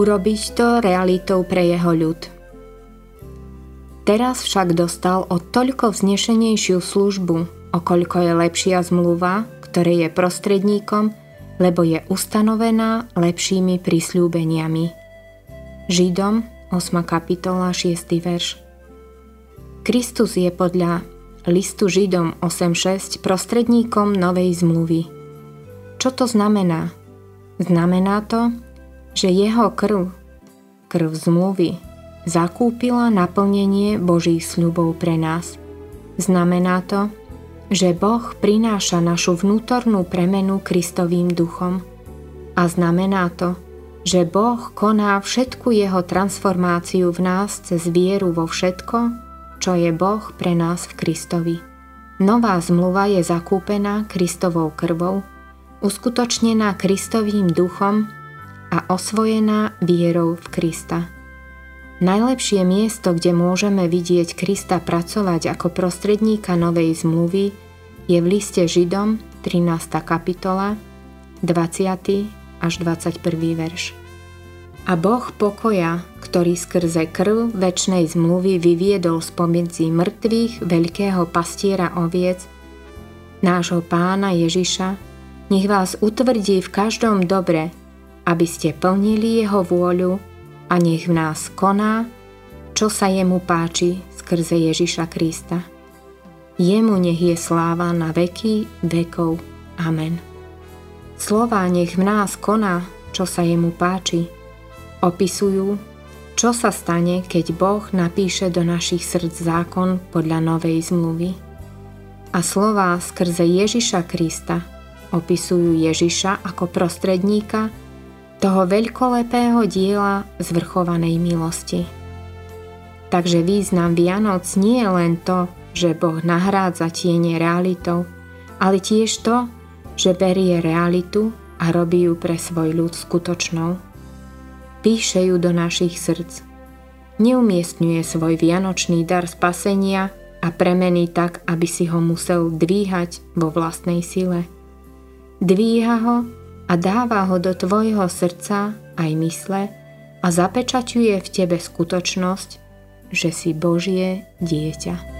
urobiť to realitou pre jeho ľud. Teraz však dostal o toľko vznešenejšiu službu, okoľko je lepšia zmluva, ktoré je prostredníkom, lebo je ustanovená lepšími prísľúbeniami. Židom 8. kapitola 6. verš Kristus je podľa listu Židom 8.6 prostredníkom novej zmluvy. Čo to znamená? Znamená to, že jeho krv, krv zmluvy, zakúpila naplnenie Božích sľubov pre nás. Znamená to, že Boh prináša našu vnútornú premenu Kristovým duchom. A znamená to, že Boh koná všetku jeho transformáciu v nás cez vieru vo všetko, čo je Boh pre nás v Kristovi. Nová zmluva je zakúpená Kristovou krvou, uskutočnená Kristovým duchom a osvojená vierou v Krista. Najlepšie miesto, kde môžeme vidieť Krista pracovať ako prostredníka novej zmluvy, je v liste Židom 13. kapitola 20. až 21. verš. A Boh pokoja, ktorý skrze krv väčšnej zmluvy vyviedol spomedzi mŕtvych veľkého pastiera oviec, nášho pána Ježiša, nech vás utvrdí v každom dobre, aby ste plnili jeho vôľu a nech v nás koná, čo sa jemu páči skrze Ježiša Krista. Jemu nech je sláva na veky vekov. Amen. Slová nech v nás koná, čo sa jemu páči, opisujú, čo sa stane, keď Boh napíše do našich srdc zákon podľa novej zmluvy. A slová skrze Ježiša Krista opisujú Ježiša ako prostredníka, toho veľkolepého diela zvrchovanej milosti. Takže význam Vianoc nie je len to, že Boh nahrádza tiene realitou, ale tiež to, že berie realitu a robí ju pre svoj ľud skutočnou. Píše ju do našich srdc. Neumiestňuje svoj vianočný dar spasenia a premení tak, aby si ho musel dvíhať vo vlastnej sile. Dvíha ho a dáva ho do tvojho srdca aj mysle a zapečaťuje v tebe skutočnosť, že si Božie dieťa.